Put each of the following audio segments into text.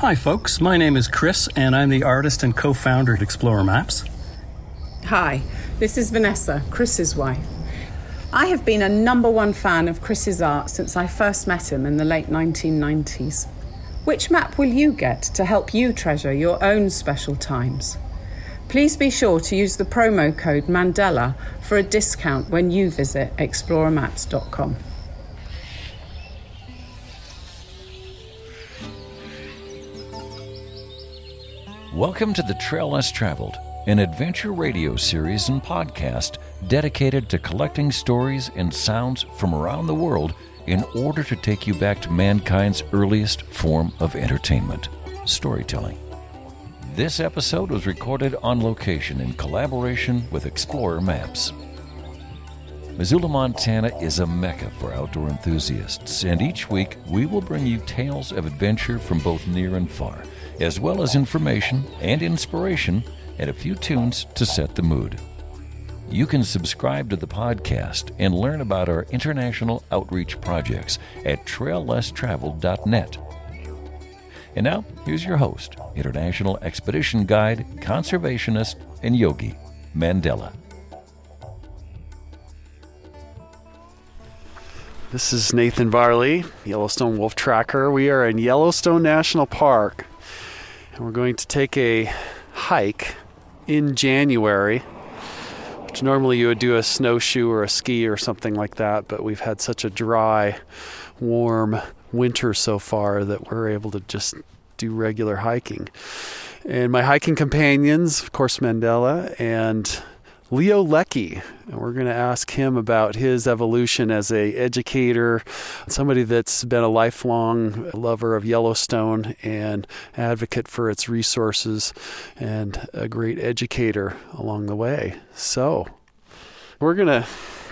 Hi, folks. My name is Chris, and I'm the artist and co founder at Xplorer Maps. Hi, this is Vanessa, Chris's wife. I have been a number one fan of Chris's art since I first met him in the late 1990s. Which map will you get to help you treasure your own special times? Please be sure to use the promo code Mandela for a discount when you visit xplorermaps.com. Welcome to the Trail Less Traveled, an adventure radio series and podcast dedicated to collecting stories and sounds from around the world in order to take you back to mankind's earliest form of entertainment storytelling. This episode was recorded on location in collaboration with Xplorer Maps. Missoula, Montana is a mecca for outdoor enthusiasts, and each week we will bring you tales of adventure from both near and far as well as information and inspiration and a few tunes to set the mood. You can subscribe to the podcast and learn about our international outreach projects at traillesstraveled.net. And now, here's your host, international expedition guide, conservationist, and yogi, Mandela. This is Nathan Varley, Yellowstone Wolf Tracker. We are in Yellowstone National Park and we're going to take a hike in January, which normally you would do a snowshoe or a ski or something like that, but we've had such a dry, warm winter so far that we're able to just do regular hiking. And my hiking companions, of course, Mandela and Leo Leckie. and we're going to ask him about his evolution as a educator, somebody that's been a lifelong lover of Yellowstone and advocate for its resources, and a great educator along the way. So, we're going to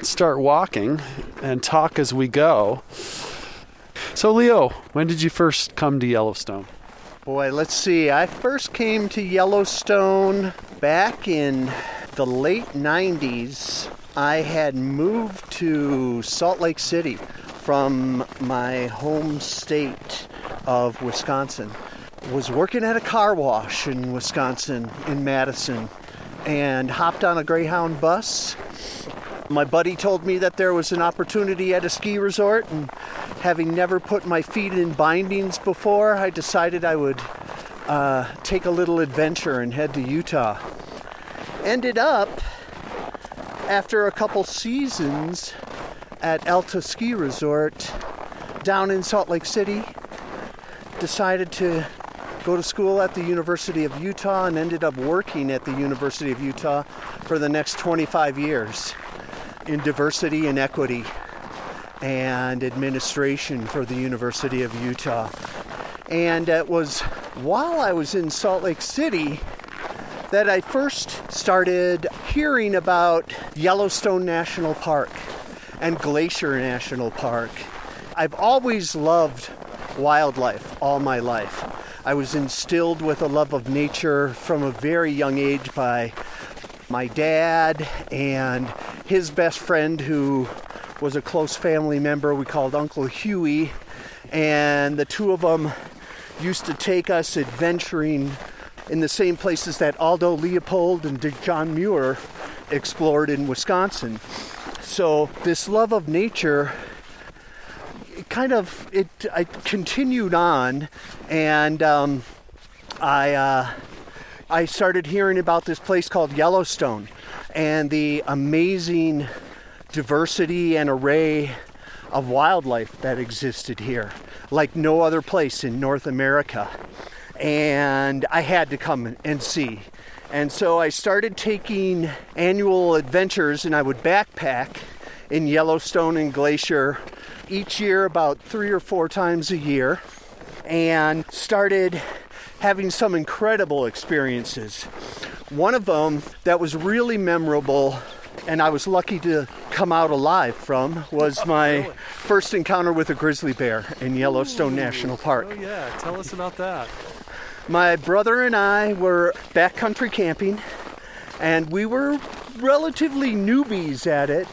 start walking and talk as we go. So, Leo, when did you first come to Yellowstone? Boy, let's see. I first came to Yellowstone back in the late 90s, I had moved to Salt Lake City from my home state of Wisconsin. Was working at a car wash in Wisconsin, in Madison, and hopped on a Greyhound bus. My buddy told me that there was an opportunity at a ski resort, and having never put my feet in bindings before, I decided I would uh, take a little adventure and head to Utah ended up after a couple seasons at Alta Ski Resort down in Salt Lake City. Decided to go to school at the University of Utah and ended up working at the University of Utah for the next 25 years in diversity and equity and administration for the University of Utah. And it was while I was in Salt Lake City that I first started hearing about Yellowstone National Park and Glacier National Park. I've always loved wildlife all my life. I was instilled with a love of nature from a very young age by my dad and his best friend, who was a close family member we called Uncle Huey. And the two of them used to take us adventuring in the same places that Aldo Leopold and John Muir explored in Wisconsin. So this love of nature it kind of it I continued on and um, I uh, I started hearing about this place called Yellowstone and the amazing diversity and array of wildlife that existed here like no other place in North America and I had to come and see. And so I started taking annual adventures, and I would backpack in Yellowstone and Glacier each year, about three or four times a year, and started having some incredible experiences. One of them that was really memorable and I was lucky to come out alive from was my oh, first encounter with a grizzly bear in Yellowstone Ooh. National Park. Oh yeah, tell us about that. My brother and I were backcountry camping, and we were relatively newbies at it.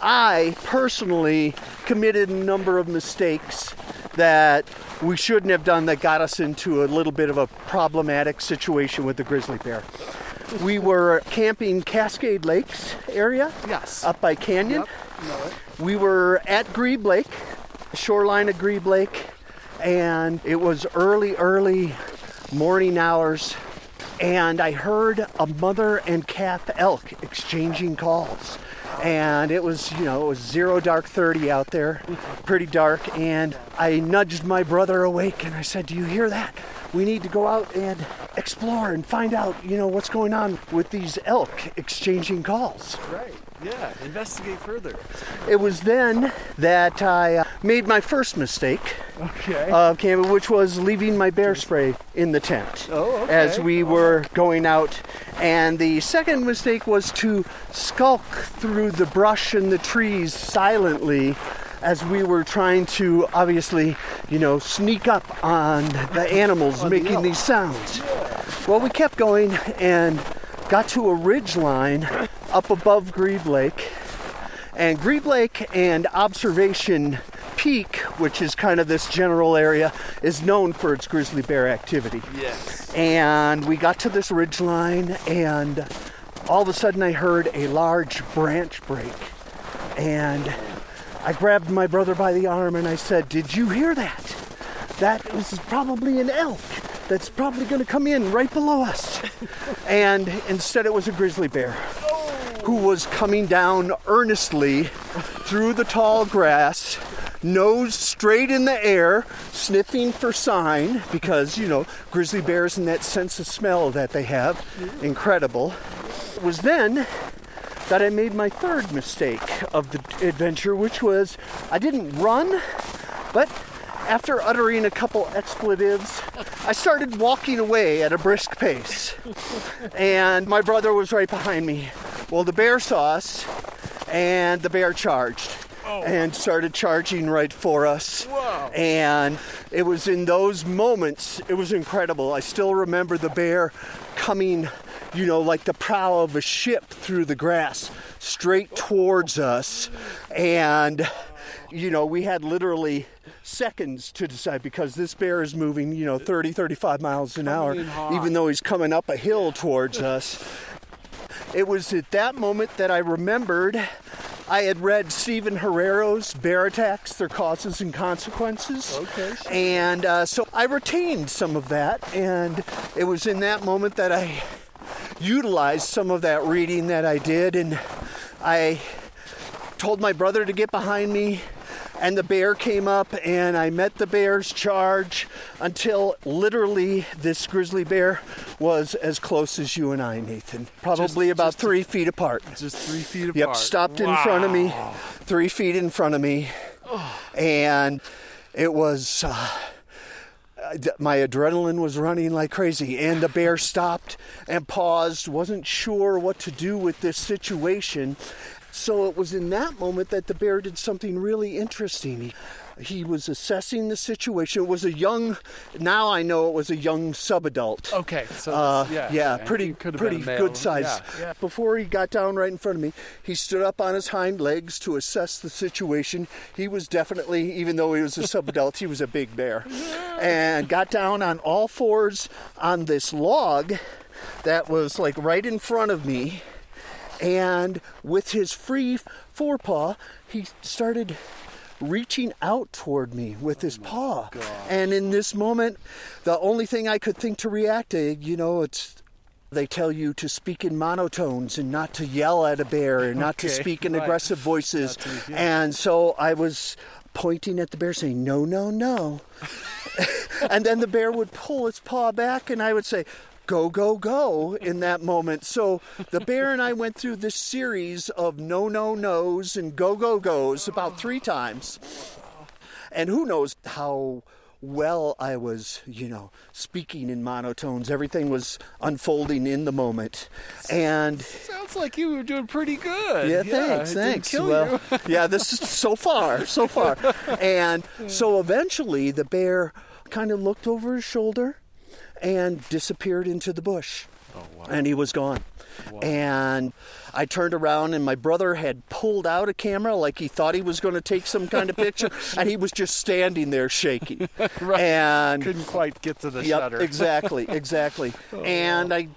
I personally committed a number of mistakes that we shouldn't have done that got us into a little bit of a problematic situation with the grizzly bear. We were camping Cascade Lakes area. Yes. Up by Canyon. Yep. Know it. We were at Grebe Lake, shoreline of Grebe Lake, and it was early, early morning hours, and I heard a mother and calf elk exchanging calls. And it was, you know, it was zero dark 30 out there, pretty dark. And I nudged my brother awake and I said, Do you hear that? We need to go out and explore and find out, you know, what's going on with these elk exchanging calls. Right. Yeah. Investigate further. It was then that I uh, made my first mistake Okay. of camping, which was leaving my bear spray in the tent Oh, okay. as we were going out. And the second mistake was to skulk through the brush and the trees silently as we were trying to obviously, you know, sneak up on the animals making these sounds. Well, we kept going and got to a ridge line up above Grebe Lake. And Grebe Lake and Observation Peak, which is kind of this general area, is known for its grizzly bear activity. yes. And we got to this ridge line, and all of a sudden I heard a large branch break. And I grabbed my brother by the arm and I said, Did you hear that? That was probably an elk that's probably going to come in right below us. and instead, it was a grizzly bear who was coming down earnestly through the tall grass, nose straight in the air, sniffing for sign because, you know, grizzly bears and that sense of smell that they have, incredible. It was then that I made my third mistake of the adventure, which was I didn't run, but after uttering a couple expletives, I started walking away at a brisk pace. And my brother was right behind me. Well, the bear saw us, and the bear charged. Oh. And started charging right for us. Whoa. And it was in those moments, it was incredible. I still remember the bear coming, you know, like the prow of a ship through the grass straight towards us. And, you know, we had literally seconds to decide because this bear is moving, you know, 30, 35 miles an hour, even though he's coming up a hill towards us. It was at that moment that I remembered I had read Stephen Herrero's Bear Attacks, Their Causes and Consequences. Okay, sure. And uh, so I retained some of that, and it was in that moment that I utilized some of that reading that I did, and I told my brother to get behind me and the bear came up and I met the bear's charge until literally this grizzly bear was as close as you and I, Nathan. Probably Just- about just- three feet apart. Just three feet apart. Yep, stopped in front of me, three feet in front of me, and it was. Uh, my adrenaline was running like crazy, and the bear stopped and paused, wasn't sure what to do with this situation. So it was in that moment that the bear did something really interesting. He, he was assessing the situation. It was a young, now I know it was a young subadult. Okay, so Uh, yeah, yeah, pretty, he could have pretty been a male. good size. Yeah, yeah. Before he got down right in front of me, he stood up on his hind legs to assess the situation. He was definitely, even though he was a subadult, he was a big bear, and got down on all fours on this log that was like right in front of me. And with his free forepaw, he started reaching out toward me with his paw. And in this moment, the only thing I could think to react to, you know, it's they tell you to speak in monotones and not to yell at a bear and not to speak in right. aggressive voices. To- yeah. And so I was pointing at the bear saying, no, no, no. and then the bear would pull its paw back and I would say, go, go, go in that moment. So the bear and I went through this series of no, no, no's and go, go, go's about three times. And who knows how well I was, you know, speaking in monotones. Everything was unfolding in the moment. And Sounds like you were doing pretty good. yeah, thanks, didn't thanks. well, you. yeah, this is so far, so far. And so eventually the bear kind of looked over his shoulder and disappeared into the bush. Oh, and he was gone. And I turned around, and my brother had pulled out a camera like he thought he was going to take some kind of picture, and he was just standing there shaking. And Couldn't quite get to the Yep, shutter. exactly, exactly. Oh, and I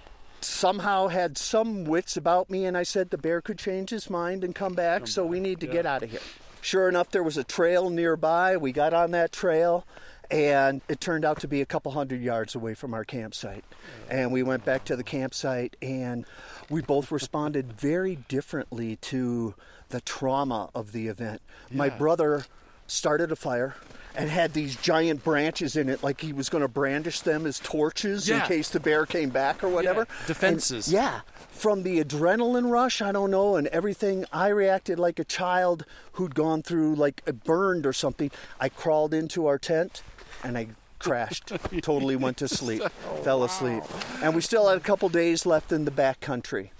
somehow had some wits about me, and I said the bear could change his mind and come back, so we need to get out of here. Sure enough, there was a trail nearby. We got on that trail, and it turned out to be a couple hundred yards away from our campsite. And we went back to the campsite, and we both responded very differently to the trauma of the event. My brother started a fire and had these giant branches in it like he was going to brandish them as torches in case the bear came back or whatever Yeah, defenses. And yeah from the adrenaline rush i don't know and everything i reacted like a child who'd gone through like a burned or something i crawled into our tent and i crashed totally went to sleep Oh, fell asleep and we still had a couple days left in the back country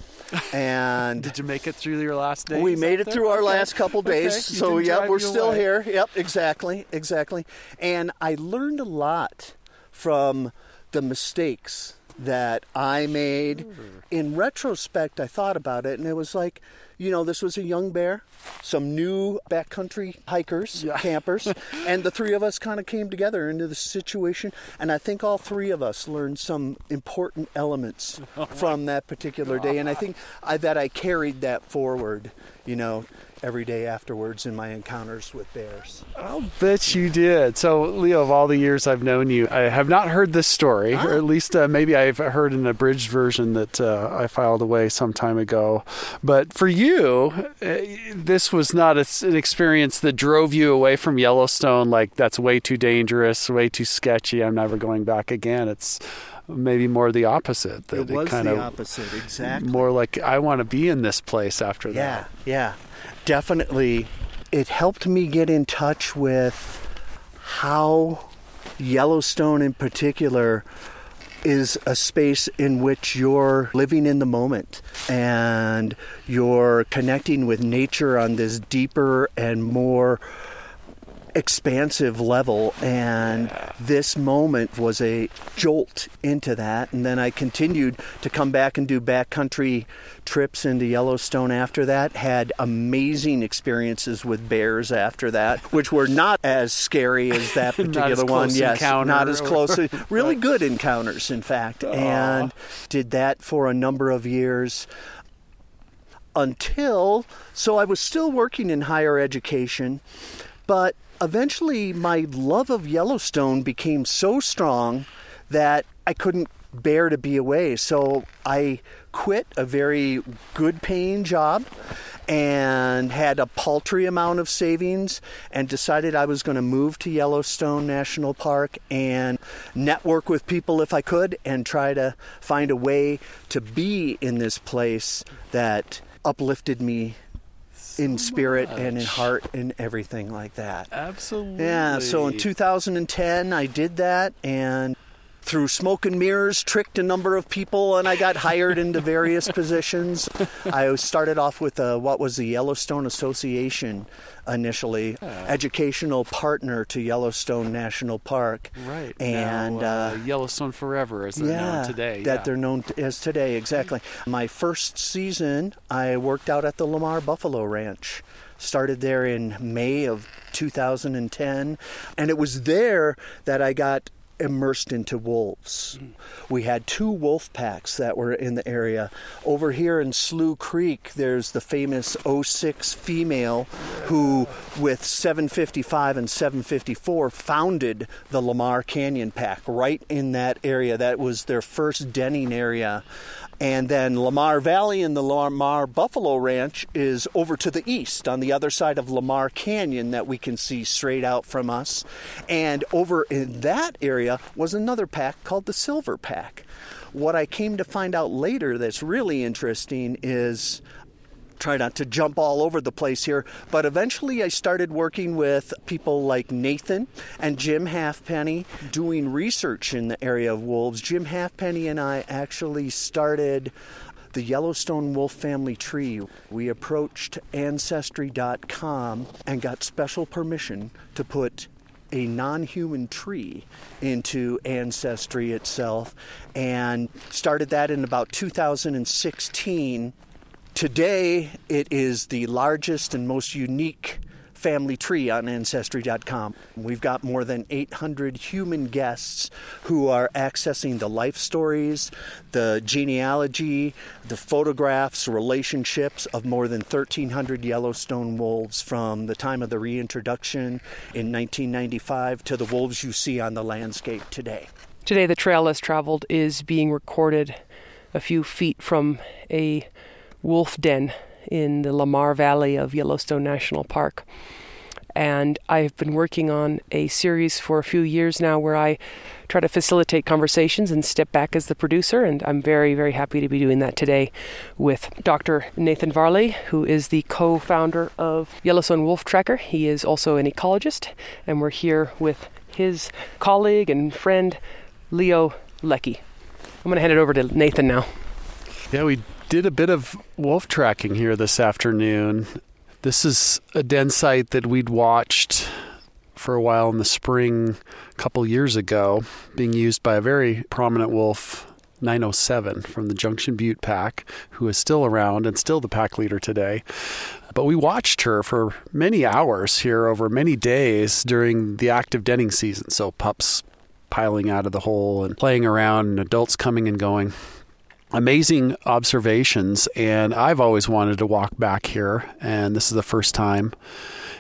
and Did you make it through your last day? we made it through our last couple days, Okay, so yeah, we're still away. here. Yep, exactly, exactly. And I learned a lot from the mistakes that I made. In retrospect, I thought about it, and it was like, you know, this was a young bear, some new backcountry hikers, Yeah. campers, and the three of us kind of came together into the situation. And I think all three of us learned some important elements from that particular day. And I think I, that I carried that forward, you know, every day afterwards in my encounters with bears. I'll bet you did. So, Leo, of all the years I've known you, I have not heard this story, or at least uh, maybe I've heard an abridged version that uh, I filed away some time ago. But for you, uh, this was not a, an experience that drove you away from Yellowstone like that's way too dangerous, way too sketchy. I'm never going back again. It's maybe more the opposite. That It was kind the of opposite, exactly. more like I want to be in this place after Yeah, that. Yeah, yeah. Definitely. It helped me get in touch with how Yellowstone, in particular, is a space in which you're living in the moment and you're connecting with nature on this deeper and more expansive level and this moment was a jolt into that. And then I continued to come back and do backcountry trips into Yellowstone after that. Had amazing experiences with bears after that which were not as scary as that particular as one. yes encounter not as close really good encounters in fact. And did that for a number of years until so I was still working in higher education, but eventually my love of Yellowstone became so strong that I couldn't bear to be away. So I quit a very good paying job and had a paltry amount of savings and decided I was going to move to Yellowstone National Park and network with people if I could and try to find a way to be in this place that uplifted me in oh spirit and in heart and everything like that. Absolutely. Yeah, so in 2010 I did that and through smoke and mirrors tricked a number of people and I got hired into various positions. I started off with uh what was the Yellowstone Association initially, educational partner to Yellowstone National Park. Right. And now, uh, uh, Yellowstone Forever, as they're known today. that yeah. they're known as today, exactly. My first season, I worked out at the Lamar Buffalo Ranch. Started there in May of 2010, and it was there that I got immersed into wolves. Mm. We had two wolf packs that were in the area. Over here in Slough Creek, there's the famous 06 female who, with 755 and 754, founded the Lamar Canyon Pack right in that area. That was their first denning area. And then Lamar Valley and the Lamar Buffalo Ranch is over to the east on the other side of Lamar Canyon that we can see straight out from us. And over in that area was another pack called the Silver Pack. What I came to find out later that's really interesting is try not to jump all over the place here, but eventually I started working with people like Nathan and Jim Halfpenny doing research in the area of wolves. Jim Halfpenny and I actually started the Yellowstone Wolf Family Tree. We approached Ancestry.com and got special permission to put a non human tree into Ancestry itself and started that in about 2016. Today, it is the largest and most unique family tree on Ancestry.com. We've got more than 800 human guests who are accessing the life stories, the genealogy, the photographs, relationships of more than 1,300 Yellowstone wolves from the time of the reintroduction in 1995 to the wolves you see on the landscape today. Today, the trail less traveled is being recorded a few feet from a wolf den in the Lamar Valley of Yellowstone National Park. And I've been working on a series for a few years now where I try to facilitate conversations and step back as the producer. And I'm very, very happy to be doing that today with Dr. Nathan Varley, who is the co founder of Yellowstone Wolf Tracker. He is also an ecologist. And we're here with his colleague and friend, Leo Leckie. I'm going to hand it over to Nathan now. Yeah, we did a bit of wolf tracking here this afternoon. This is a den site that we'd watched for a while in the spring a couple years ago, being used by a very prominent wolf, 907 from the Junction Butte pack, who is still around and still the pack leader today. But we watched her for many hours here over many days during the active denning season. So pups piling out of the hole and playing around, and adults coming and going amazing observations and I've always wanted to walk back here and this is the first time.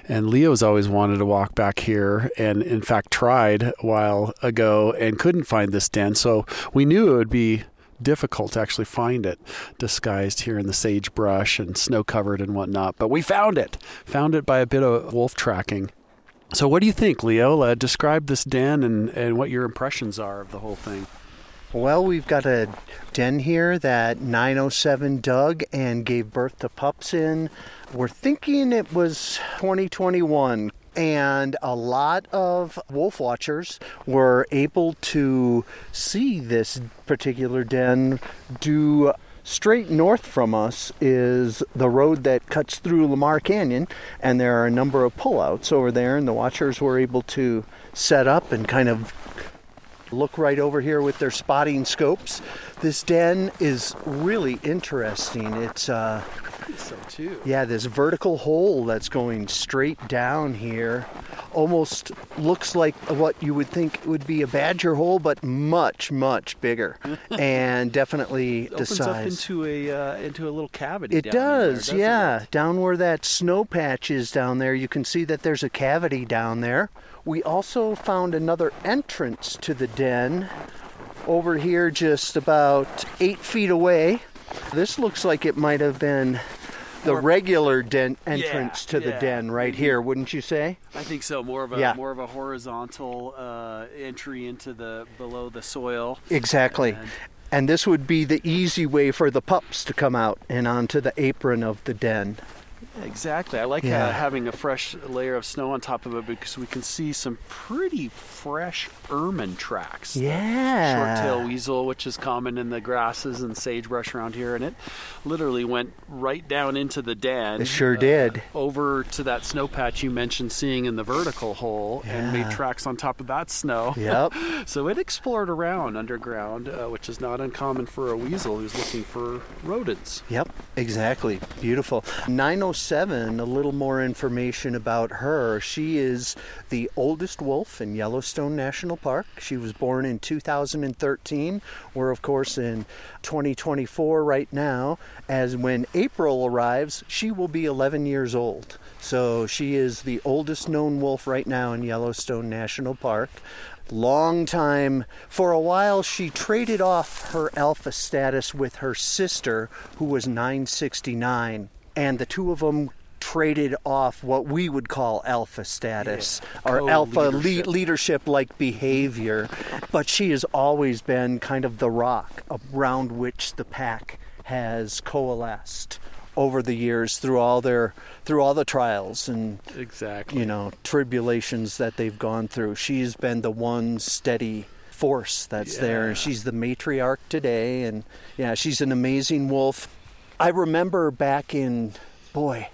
And Leo's always wanted to walk back here and in fact tried a while ago and couldn't find this den. So we knew it would be difficult to actually find it disguised here in the sagebrush and snow covered and whatnot but we found it found it by a bit of wolf tracking. So what do you think Leo? Uh, describe this den and, and what your impressions are of the whole thing well, we've got a den here that 907 dug and gave birth to pups in. We're thinking it was 2021 and a lot of wolf watchers were able to see this particular den due straight north from us is the road that cuts through Lamar Canyon, and there are a number of pullouts over there, and the watchers were able to set up and kind of look right over here with their spotting scopes. This den is really interesting. It's uh, so too. Yeah, this vertical hole that's going straight down here almost looks like what you would think would be a badger hole, but much, much bigger, and definitely it opens up into a uh, into a little cavity. It does, there, yeah. It? Down where that snow patch is down there, you can see that there's a cavity down there. We also found another entrance to the den over here, just about eight feet away. This looks like it might have been the regular den entrance Yeah, to the yeah. den right here, wouldn't you say? I think so. More of a Yeah. more of a horizontal uh, entry into the below the soil. Exactly. And- And this would be the easy way for the pups to come out and onto the apron of the den. Exactly. I like Yeah. uh, having a fresh layer of snow on top of it because we can see some pretty fresh ermine tracks. Yeah. Short-tailed weasel, which is common in the grasses and sagebrush around here, and it literally went right down into the den. It sure uh, did. Over to that snow patch you mentioned seeing in the vertical hole, and made tracks on top of that snow. Yep. So it explored around underground, uh, which is not uncommon for a weasel who's looking for rodents. Yep, exactly. Beautiful. 907, a little more information about her. She is the oldest wolf in Yellowstone National Park. She was born in 2013. We're, of course, in 2024 right now. As when April arrives, she will be 11 years old. So she is the oldest known wolf right now in Yellowstone National Park long time. For a while, she traded off her alpha status with her sister, who was 969, and the two of them traded off what we would call alpha status or alpha le- Co-leadership. leadership like behavior. But she has always been kind of the rock around which the pack has coalesced over the years through all their through all the trials and Exactly. you know tribulations that they've gone through. She's been the one steady force that's there, and she's the matriarch today. And yeah, she's an amazing wolf. I remember back in boy,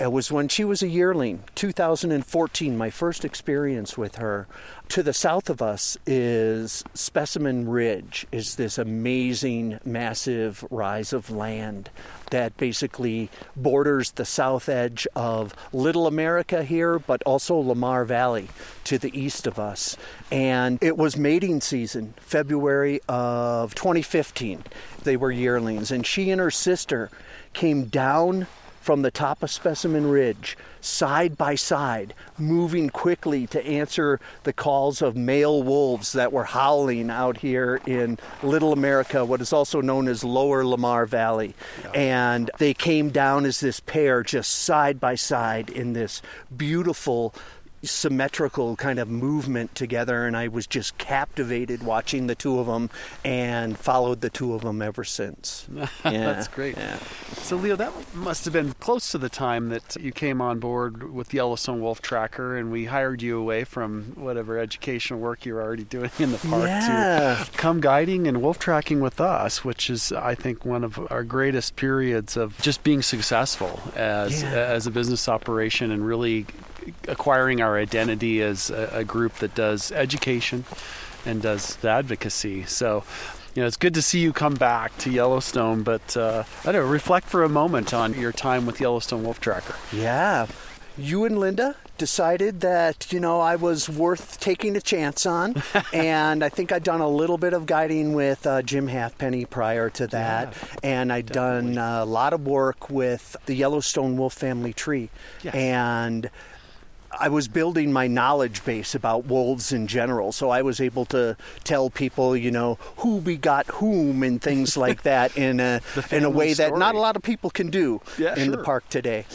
It was when she was a yearling, 2014, my first experience with her. To the south of us is Specimen Ridge, is this amazing, massive rise of land that basically borders the south edge of Little America here, but also Lamar Valley to the east of us. And it was mating season, February of 2015. They were yearlings, and she and her sister came down from the top of Specimen Ridge, side by side, moving quickly to answer the calls of male wolves that were howling out here in Little America, what is also known as Lower Lamar Valley. Yeah. And they came down as this pair, just side by side in this beautiful symmetrical kind of movement together and I was just captivated watching the two of them and followed the two of them ever since. Yeah. That's great. Yeah. So Leo, that must have been close to the time that you came on board with the Yellowstone Wolf Tracker and we hired you away from whatever educational work you were already doing in the park yeah. to come guiding and wolf tracking with us, which is I think one of our greatest periods of just being successful as as a business operation and really acquiring our identity as a, a group that does education and does advocacy. So you know, it's good to see you come back to Yellowstone, but uh, I don't know, reflect for a moment on your time with Yellowstone Wolf Tracker. Yeah. You and Linda decided that, you know, I was worth taking a chance on. and I think I'd done a little bit of guiding with uh, Jim Halfpenny prior to that. Yeah, and I'd definitely. done a lot of work with the Yellowstone Wolf Family Tree. Yes. And I was building my knowledge base about wolves in general, so I was able to tell people, you know, who begot whom and things like that in a in a way story. that not a lot of people can do yeah, in sure. the park today.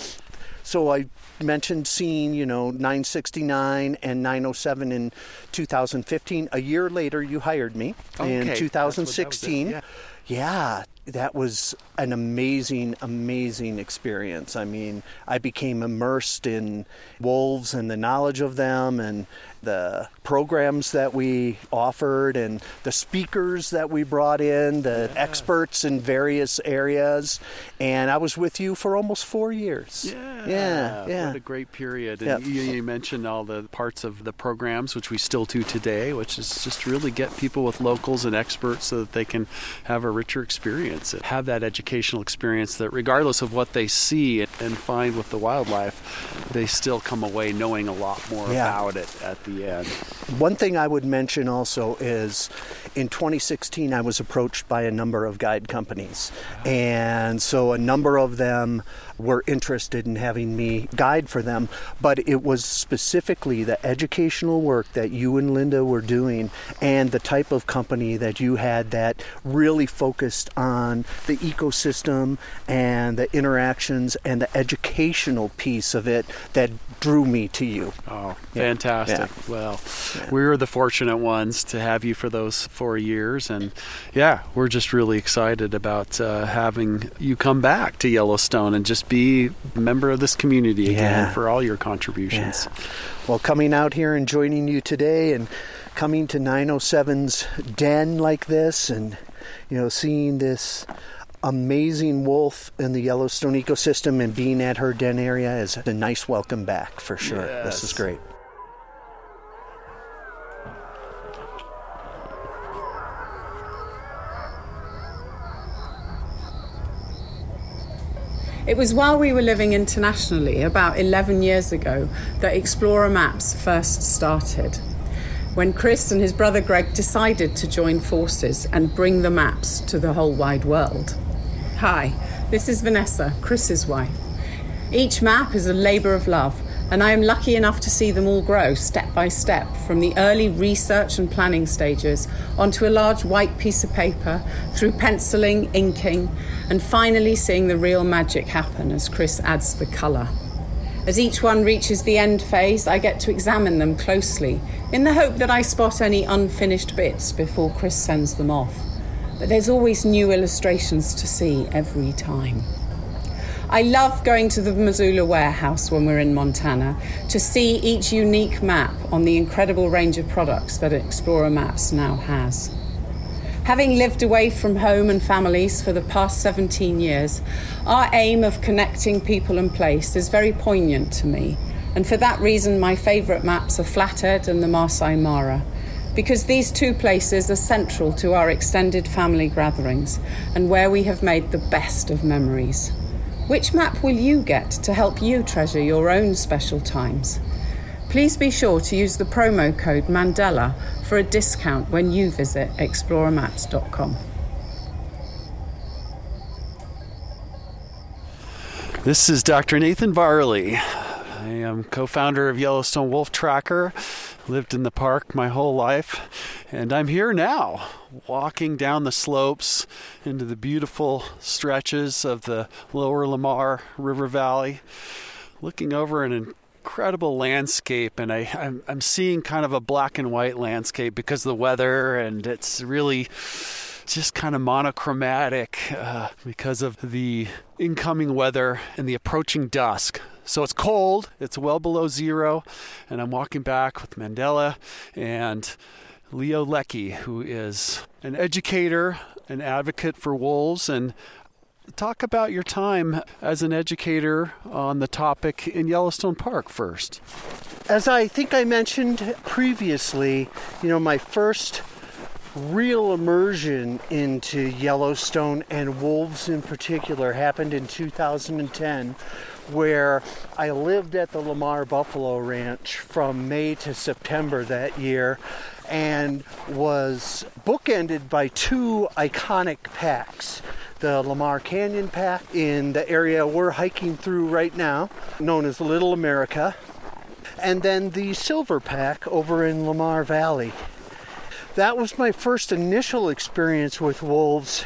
So I mentioned seeing, you know, 969 and 907 in 2015. A year later, you hired me okay. in 2016. Yeah. yeah, that was an amazing, amazing experience. I mean, I became immersed in wolves and the knowledge of them and the programs that we offered and the speakers that we brought in, the yeah. experts in various areas. And I was with you for almost four years. Yeah. Yeah. yeah. What a great period. And you, mentioned all the parts of the programs, which we still do today, which is just really get people with locals and experts so that they can have a richer experience have that educational experience that regardless of what they see and find with the wildlife, they still come away knowing a lot more yeah. about it at the end. One thing I would mention also is in 2016, I was approached by a number of guide companies. And so a number of them were interested in having me guide for them. But it was specifically the educational work that you and Linda were doing and the type of company that you had that really focused on the ecosystem and the interactions and the educational piece of it that drew me to you. Oh, fantastic. Yeah. Well, yeah. we were the fortunate ones to have you for those four years. And yeah, we're just really excited about uh, having you come back to Yellowstone and just be a member of this community again yeah. for all your contributions. Well, coming out here and joining you today and coming to 907's den like this and, you know, seeing this amazing wolf in the Yellowstone ecosystem and being at her den area is a nice welcome back for sure. Yes. This is great. It was while we were living internationally, about 11 years ago, that Xplorer Maps first started. When Chris and his brother Greg decided to join forces and bring the maps to the whole wide world. Hi, this is Vanessa, Chris's wife. Each map is a labour of love, and I am lucky enough to see them all grow step by step from the early research and planning stages onto a large white piece of paper, through penciling, inking, and finally seeing the real magic happen as Chris adds the colour. As each one reaches the end phase, I get to examine them closely in the hope that I spot any unfinished bits before Chris sends them off but there's always new illustrations to see every time. I love going to the Missoula warehouse when we're in Montana to see each unique map on the incredible range of products that Xplorer Maps now has. Having lived away from home and families for the past 17 years, our aim of connecting people and place is very poignant to me. And for that reason, my favourite maps are Flathead and the Masai Mara, because these two places are central to our extended family gatherings and where we have made the best of memories. Which map will you get to help you treasure your own special times? Please be sure to use the promo code Mandela for a discount when you visit xplorermaps.com. This is Dr. Nathan Varley. I am co founder of Yellowstone Wolf Tracker, lived in the park my whole life, and I'm here now, walking down the slopes into the beautiful stretches of the lower Lamar River Valley, looking over an incredible landscape. And I, I'm, I'm seeing kind of a black and white landscape because of the weather, and it's really just kind of monochromatic uh, because of the incoming weather and the approaching dusk. So it's cold, it's well below zero, and I'm walking back with Mandela and Leo Leckie, who is an educator, an advocate for wolves, and talk about your time as an educator on the topic in Yellowstone Park first. As I think I mentioned previously, you know, my first real immersion into Yellowstone and wolves in particular happened in 2010 where I lived at the Lamar Buffalo Ranch from May to September that year and was bookended by two iconic packs. The Lamar Canyon Pack in the area we're hiking through right now, known as Little America, and then the Silver Pack over in Lamar Valley. That was my first initial experience with wolves,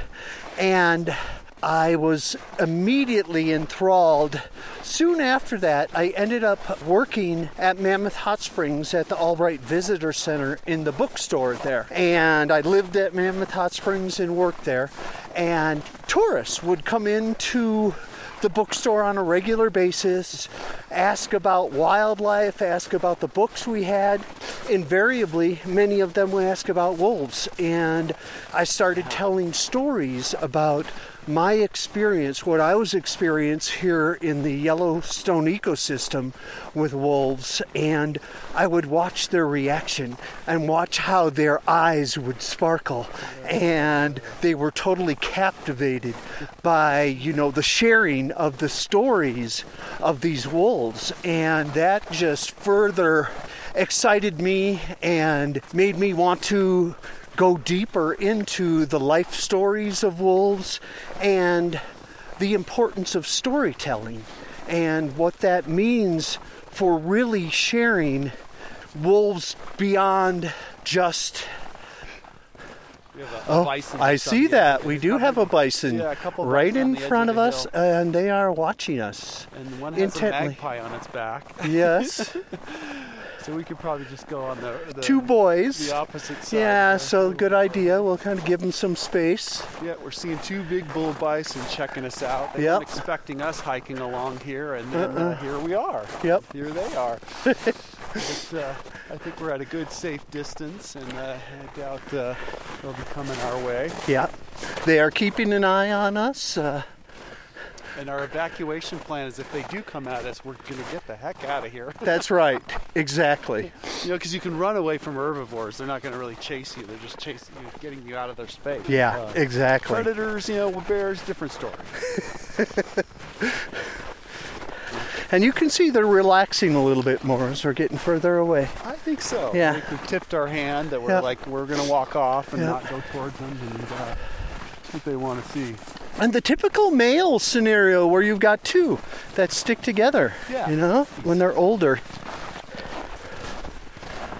and I was immediately enthralled. Soon after that, I ended up working at Mammoth Hot Springs at the Albright Visitor Center in the bookstore there. And I lived at Mammoth Hot Springs and worked there. And tourists would come into the bookstore on a regular basis, ask about wildlife, ask about the books we had. Invariably, many of them would ask about wolves. And I started telling stories about my experience, what I was experiencing here in the Yellowstone ecosystem with wolves, and I would watch their reaction and watch how their eyes would sparkle, and they were totally captivated by you know the sharing of the stories of these wolves, and that just further excited me and made me want to go deeper into the life stories of wolves and the importance of storytelling and what that means for really sharing wolves beyond just A, oh, I see that. We do have a bison Yeah, a right in front of of us, and they are watching us. And one has Intently. a magpie on its back, Yes, so we could probably just go on the, the two boys. the opposite side. Yeah, there. so good idea. We'll kind of give them some space. Yeah, we're seeing two big bull bison checking us out. They Yep. expecting us hiking along here, and then uh, here we are. Yep. Here they are. but, uh, I think we're at a good, safe distance, and uh, I doubt uh, they'll be coming our way. Yeah, they are keeping an eye on us. And our evacuation plan is if they do come at us, we're going to get the heck out of here. that's right, exactly. you know, because you can run away from herbivores. They're not going to really chase you. They're just chasing you, getting you out of their space. Yeah, Uh, exactly. Predators, you know, bears, different story. And you can see they're relaxing a little bit more as we're getting further away. I think so. Yeah. Like we've tipped our hand that we're Yeah. like we're gonna walk off and Yeah. not go towards them and uh, what they want to see. And the typical male scenario where you've got two that stick together, Yeah. you know, when they're older.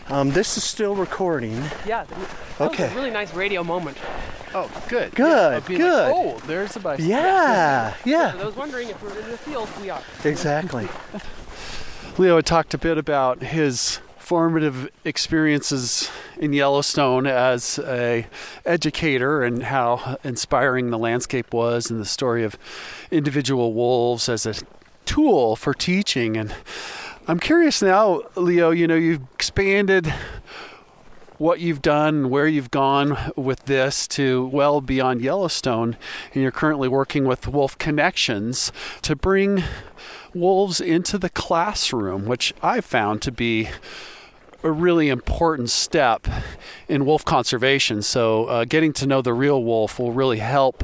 Um, this is still recording. Yeah. That Okay. was a really nice radio moment. Oh, good. Good, Yeah, of being like, good. oh, there's the bicycle. Yeah, Yeah. yeah, those wondering if we're in the field, we are. exactly. Leo had talked a bit about his formative experiences in Yellowstone as a educator and how inspiring the landscape was and the story of individual wolves as a tool for teaching. And I'm curious now Leo you know you've expanded what you've done, where you've gone with this to well beyond Yellowstone, and you're currently working with Wolf Connections to bring wolves into the classroom, which I found to be a really important step in wolf conservation. So, uh, getting to know the real wolf will really help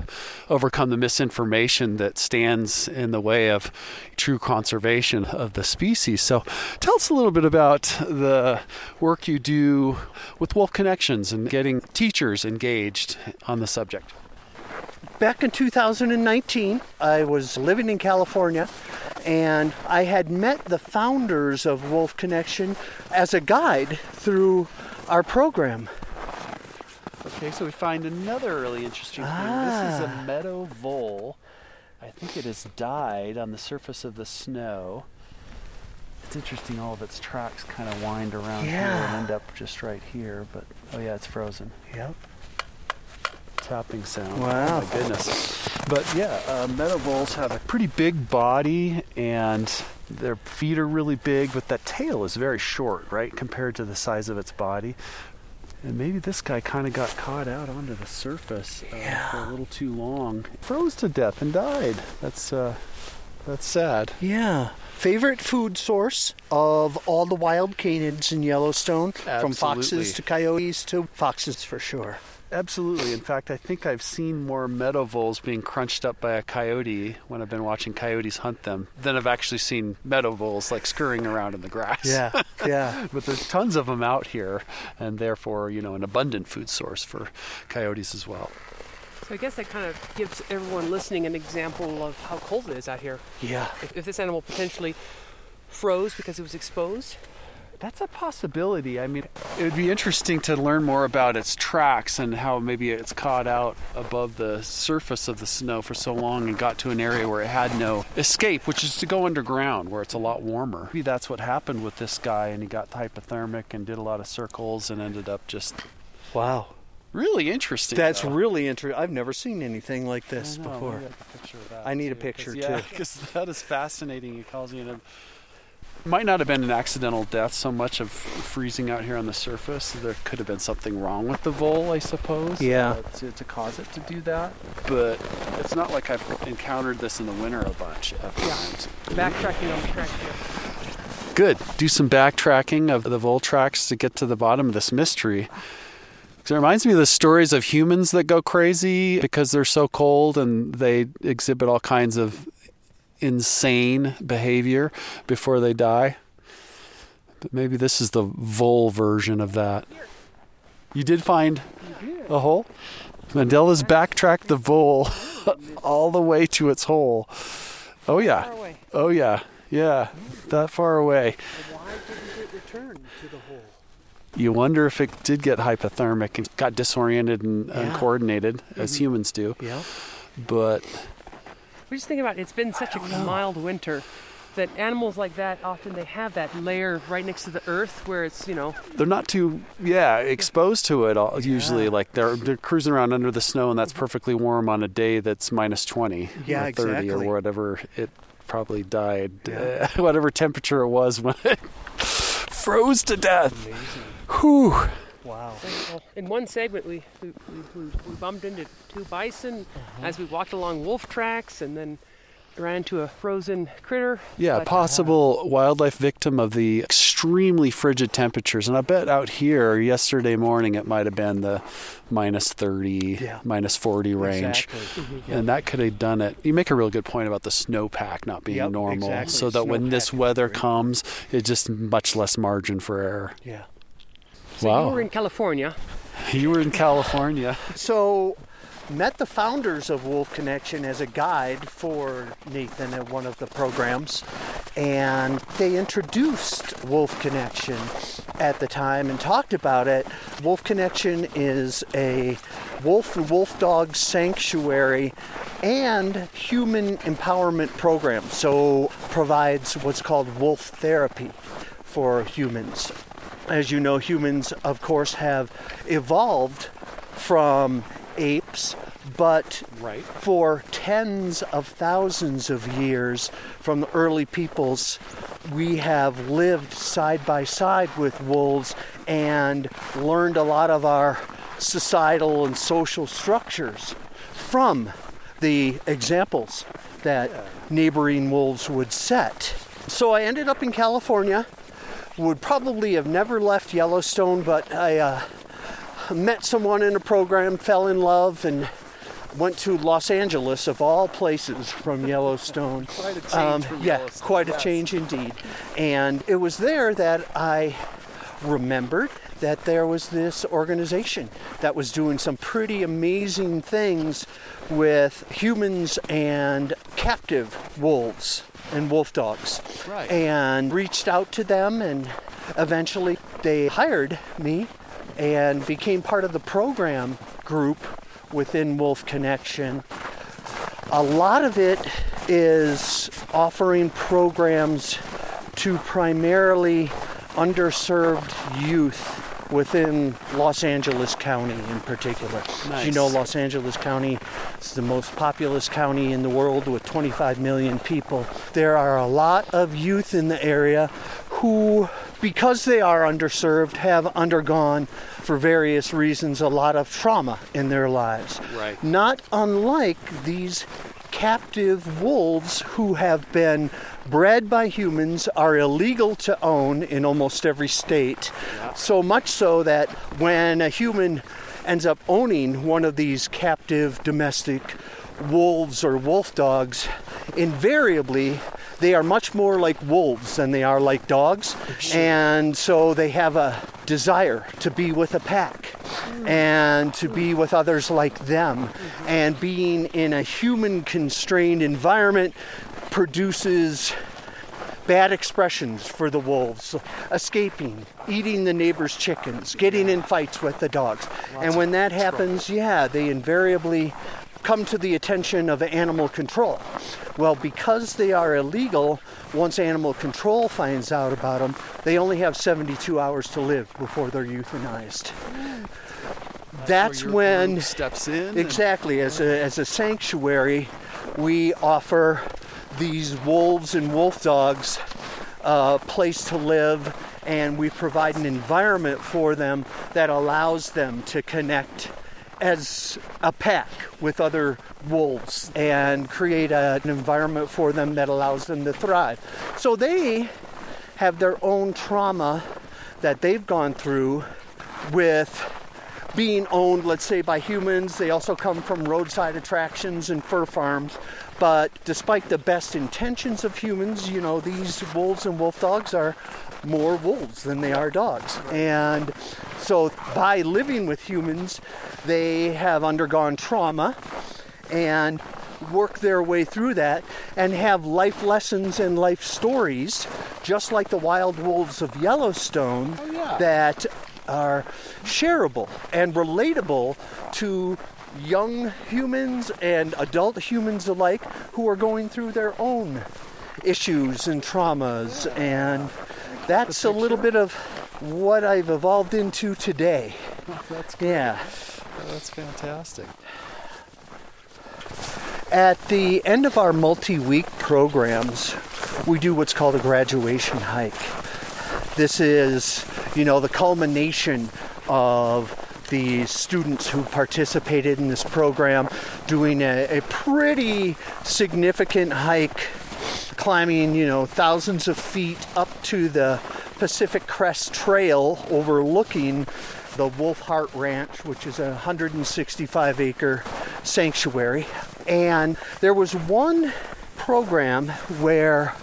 overcome the misinformation that stands in the way of true conservation of the species. So, tell us a little bit about the work you do with Wolf Connections and getting teachers engaged on the subject. Back in 2019, I was living in California and I had met the founders of Wolf Connection as a guide through our program. Okay, so we find another really interesting thing. This is a ah. meadow vole. I think it has died on the surface of the snow. It's interesting all of its tracks kind of wind around here and end up just right here, but oh yeah, it's frozen. Yep. Tapping sound. Wow. Oh my goodness. But yeah, uh, meadow voles have a pretty big body and their feet are really big, but that tail is very short, right, compared to the size of its body. And maybe this guy kind of got caught out onto the surface uh, for a little too long. Froze to death and died. That's uh, that's sad. Yeah. Favorite food source of all the wild canids in Yellowstone, from foxes to coyotes to foxes for sure. Absolutely. In fact, I think I've seen more meadow voles being crunched up by a coyote when I've been watching coyotes hunt them than I've actually seen meadow voles like scurrying around in the grass. Yeah, yeah. but there's tons of them out here, and therefore, you know, an abundant food source for coyotes as well. So I guess that kind of gives everyone listening an example of how cold it is out here. Yeah. If, if this animal potentially froze because it was exposed, That's a possibility. I mean, it would be interesting to learn more about its tracks and how maybe it's caught out above the surface of the snow for so long and got to an area where it had no escape, which is to go underground where it's a lot warmer. Maybe that's what happened with this guy and he got hypothermic and did a lot of circles and ended up just Wow. really interesting. That's though. really interesting. I've never seen anything like I this know, before. I can picture that I need a picture, yeah, too. because that is fascinating. It calls you in a might not have been an accidental death so much of freezing out here on the surface. There could have been something wrong with the vole, I suppose. Yeah. uh, to, to cause it to do that. But it's not like I've encountered this in the winter a bunch of times. backtracking on the track here. Good. Do some backtracking of the vole tracks to get to the bottom of this mystery. it reminds me of the stories of humans that go crazy because they're so cold and they exhibit all kinds of insane behavior before they die. But maybe this is the vole version of that. You did find a hole? Mandela's backtracked the vole all the way to its hole. Oh, yeah. Oh, yeah. Yeah. That far away. Why didn't it return to the hole? You wonder if it did get hypothermic and got disoriented and Yeah. uncoordinated, as mm-hmm. humans do. Yeah. But We're just thinking about it, it's been such a mild winter that animals like that often they have that layer right next to the earth where it's you know they're not too, yeah, exposed to it all, usually. Like they're, they're cruising around under the snow and that's perfectly warm on a day that's minus 20 Yeah, or 30 or whatever it probably died, Yeah. uh, whatever temperature it was when it froze to death. Whew. Wow. well, in one segment we we, we, we we bumped into two bison uh-huh. as we walked along wolf tracks and then ran into a frozen critter Yeah, But- uh, possible wildlife victim of the extremely frigid temperatures. And I bet out here yesterday morning it might have been the minus 30, Yeah. minus 40 range. Exactly. Mm-hmm. And that could have done it. You make a real good point about the snowpack not being Yep, normal. exactly. So that when this weather comes, it's just much less margin for error. Yeah. So wow. you were in california You were in California. So, met the founders of Wolf Connection as a guide for Nathan at one of the programs, and they introduced Wolf Connection at the time and talked about it. Wolf Connection is a wolf and wolf dog sanctuary and human empowerment program, so provides what's called wolf therapy for humans. As you know, humans, of course, have evolved from apes, but Right. for tens of thousands of years from the early peoples, we have lived side by side with wolves and learned a lot of our societal and social structures from the examples that neighboring wolves would set. So I ended up in California. Would probably have never left Yellowstone, but I uh, met someone in a program, fell in love, and went to Los Angeles of all places from Yellowstone. Quite a change Um, from yeah, Yellowstone, quite a yes. change indeed. And it was there that I remembered that there was this organization that was doing some pretty amazing things with humans and captive wolves and wolf dogs. Right. And reached out to them and eventually they hired me and became part of the program group within Wolf Connection. A lot of it is offering programs to primarily underserved youth within Los Angeles County in particular. As you know, Los Angeles County is the most populous county in the world with 25 million people. There are a lot of youth in the area who, because they are underserved, have undergone, for various reasons, a lot of trauma in their lives. Right. Not unlike these captive wolves who have been bred by humans, are illegal to own in almost every state. So much so that when a human ends up owning one of these captive domestic wolves or wolf dogs, invariably they are much more like wolves than they are like dogs. And so they have a desire to be with a pack hmm. and to be with others like them. Mm-hmm. And being in a human constrained environment produces bad expressions for the wolves escaping eating the neighbor's chickens getting in fights with the dogs and when that happens yeah they invariably come to the attention of animal control well because they are illegal once animal control finds out about them they only have 72 hours to live before they're euthanized that's Your when steps in. and- Exactly. As a, as a sanctuary, we offer these wolves and wolf dogs a place to live, and we provide an environment for them that allows them to connect as a pack with other wolves and create a- an environment for them that allows them to thrive. So they have their own trauma that they've gone through with being owned, let's say, by humans. They also come from roadside attractions and fur farms. But despite the best intentions of humans, you know, these wolves and wolf dogs are more wolves than they are dogs. And so by living with humans, they have undergone trauma and work their way through that and have life lessons and life stories, just like the wild wolves of Yellowstone, oh, that are shareable and relatable to young humans and adult humans alike who are going through their own issues and traumas. And that's a little bit of what I've evolved into today. That's, Yeah. Oh, that's fantastic. At the end of our multi week programs, we do what's called a graduation hike. This is, you know, the culmination of the students who participated in this program doing a, a pretty significant hike, climbing, you know, thousands of feet up to the Pacific Crest Trail overlooking the Wolf Heart Ranch, which is a 165 acre sanctuary. And there was one program where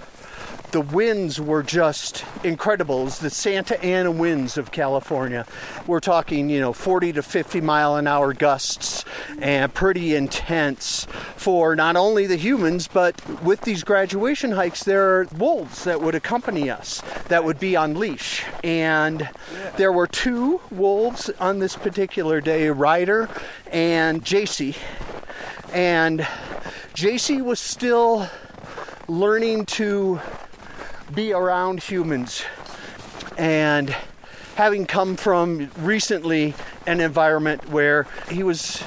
the winds were just incredible. It was the Santa Ana winds of California. We're talking, you know, 40 to 50 mile an hour gusts and pretty intense for not only the humans, but with these graduation hikes, there are wolves that would accompany us that would be on leash. And there were two wolves on this particular day Ryder and JC. And JC was still learning to be around humans and having come from recently an environment where he was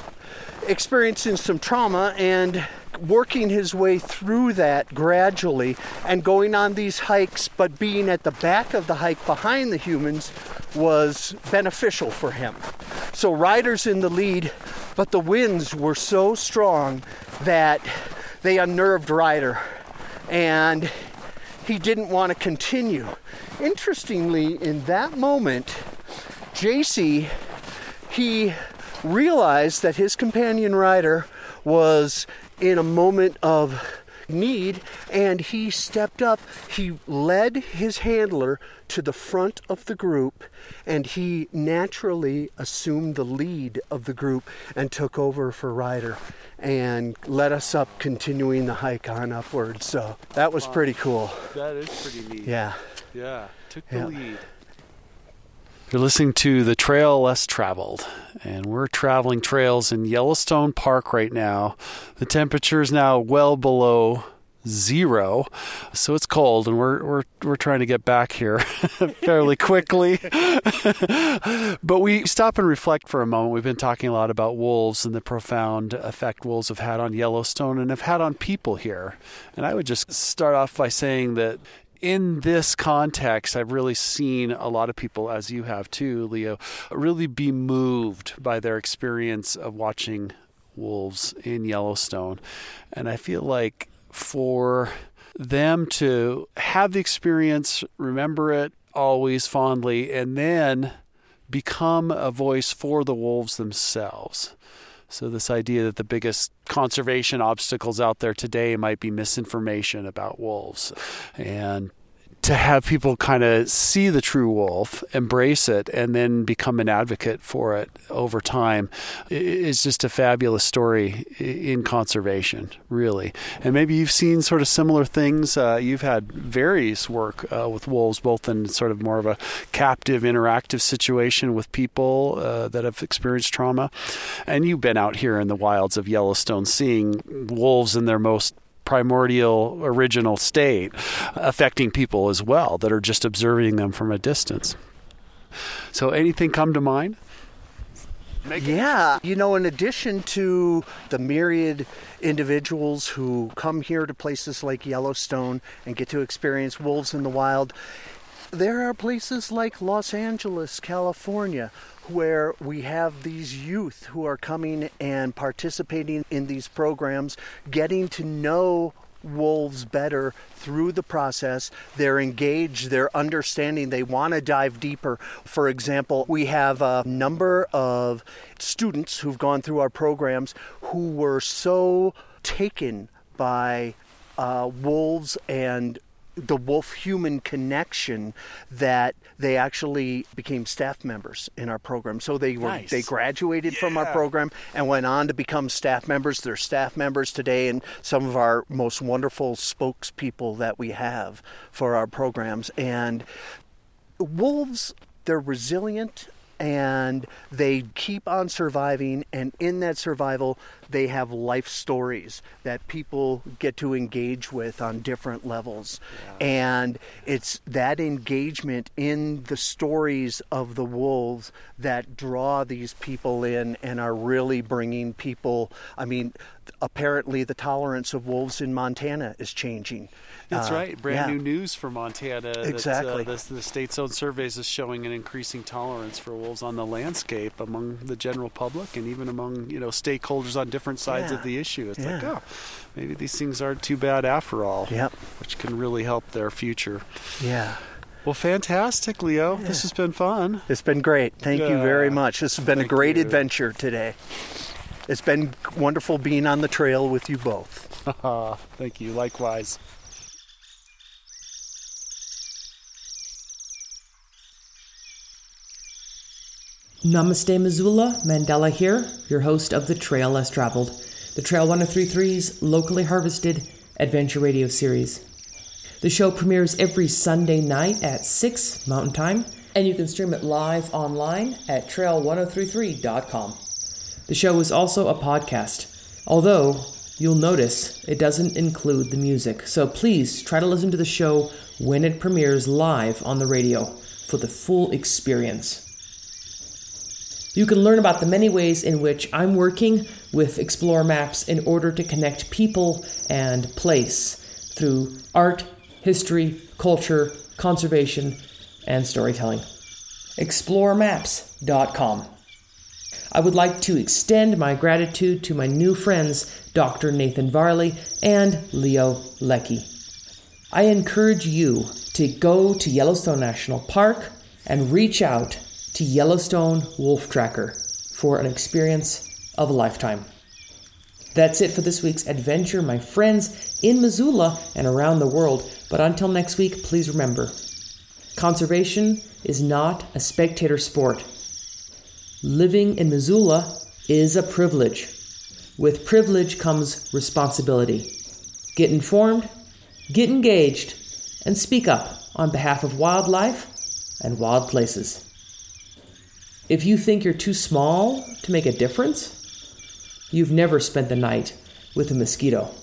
experiencing some trauma and working his way through that gradually and going on these hikes but being at the back of the hike behind the humans was beneficial for him. So Ryder's in the lead, but the winds were so strong that they unnerved Ryder and he didn't want to continue. Interestingly, in that moment, JC he realized that his companion Ryder was in a moment of need and he stepped up. He led his handler to the front of the group and he naturally assumed the lead of the group and took over for Ryder and led us up continuing the hike on upward. So that was pretty cool. That is pretty neat. Yeah. Yeah. Took the Yeah. lead. You're listening to The Trail Less Traveled, and we're traveling trails in Yellowstone Park right now. The temperature is now well below zero, so it's cold, and we're we're we're trying to get back here fairly quickly. but we stop and reflect for a moment. We've been talking a lot about wolves and the profound effect wolves have had on Yellowstone and have had on people here. And I would just start off by saying that in this context, I've really seen a lot of people, as you have too, Leo, really be moved by their experience of watching wolves in Yellowstone. And I feel like for them to have the experience, remember it always fondly, and then become a voice for the wolves themselves. So, this idea that the biggest conservation obstacles out there today might be misinformation about wolves. And to have people kind of see the true wolf, embrace it, and then become an advocate for it over time is just a fabulous story in conservation, really. And maybe you've seen sort of similar things. Uh, you've had various work uh, with wolves, both in sort of more of a captive, interactive situation with people uh, that have experienced trauma. And you've been out here in the wilds of Yellowstone seeing wolves in their most primordial original state affecting people as well that are just observing them from a distance. So anything come to mind? Yeah, you know, in addition to the myriad individuals who come here to places like Yellowstone and get to experience wolves in the wild, there are places like Los Angeles, California, where we have these youth who are coming and participating in these programs, getting to know wolves better through the process. They're engaged, they're understanding, they want to dive deeper. For example, we have a number of students who've gone through our programs who were so taken by uh, wolves and the wolf human connection that they actually became staff members in our program. So they were Nice. they graduated from our program and went on to become staff members. They're staff members today and some of our most wonderful spokespeople that we have for our programs and wolves they're resilient and they keep on surviving and in that survival they have life stories that people get to engage with on different levels and it's that engagement in the stories of the wolves that draw these people in and are really bringing people i mean apparently the tolerance of wolves in montana is changing That's Uh, right. Brand yeah. new news for Montana. that, Exactly. uh, the, the state's own surveys is showing an increasing tolerance for wolves on the landscape among the general public and even among you know stakeholders on different sides Yeah. of the issue. It's like, oh, maybe these things aren't too bad after all. Yep. Which can really help their future. yeah Well, fantastic, Leo. This has been fun. It's been great. Thank you very much. This has been a great you. adventure today. It's been wonderful being on the trail with you both. Thank you. Likewise. Namaste, Missoula. Mandela here, your host of The Trail Less Traveled, the Trail 1033's locally harvested adventure radio series. The show premieres every Sunday night at 6 Mountain Time, and you can stream it live online at trail1033.com. The show is also a podcast, although you'll notice it doesn't include the music, so please try to listen to the show when it premieres live on the radio for the full experience. You can learn about the many ways in which I'm working with Xplorer Maps in order to connect people and place through art, history, culture, conservation, and storytelling. xplorermaps.com. I would like to extend my gratitude to my new friends, Dr. Nathan Varley and Leo Leckie. I encourage you to go to Yellowstone National Park and reach out to Yellowstone Wolf Tracker for an experience of a lifetime. That's it for this week's adventure, my friends, in Missoula and around the world. But until next week, please remember conservation is not a spectator sport. Living in Missoula is a privilege. With privilege comes responsibility. Get informed, get engaged, and speak up on behalf of wildlife and wild places. If you think you're too small to make a difference, you've never spent the night with a mosquito.